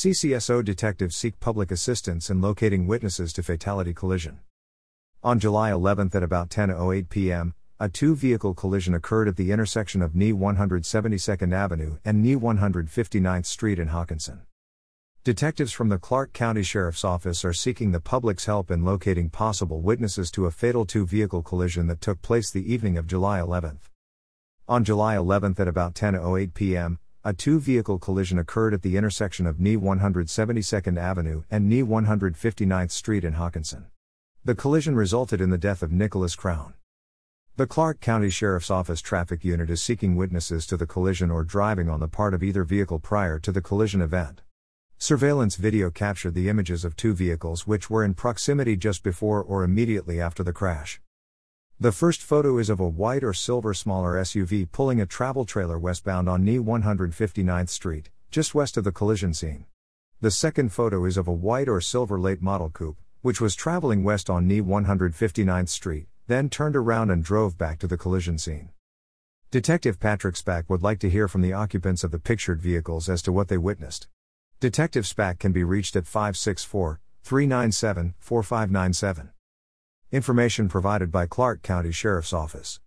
CCSO detectives seek public assistance in locating witnesses to fatality collision. On July 11 at about 10:08 p.m., a two-vehicle collision occurred at the intersection of NE 172nd Avenue and NE 159th Street in Hockinson. Detectives from the Clark County Sheriff's Office are seeking the public's help in locating possible witnesses to a fatal two-vehicle collision that took place the evening of July 11. On July 11 at about 10:08 p.m., a two-vehicle collision occurred at the intersection of NE 172nd Avenue and NE 159th Street in Hockinson. The collision resulted in the death of Nicholas Crown. The Clark County Sheriff's Office Traffic Unit is seeking witnesses to the collision or driving on the part of either vehicle prior to the collision event. Surveillance video captured the images of two vehicles which were in proximity just before or immediately after the crash. The first photo is of a white or silver smaller SUV pulling a travel trailer westbound on NE 159th Street, just west of the collision scene. The second photo is of a white or silver late model coupe, which was traveling west on NE 159th Street, then turned around and drove back to the collision scene. Detective Patrick Spack would like to hear from the occupants of the pictured vehicles as to what they witnessed. Detective Spack can be reached at 564 397 4597. Information provided by Clark County Sheriff's Office.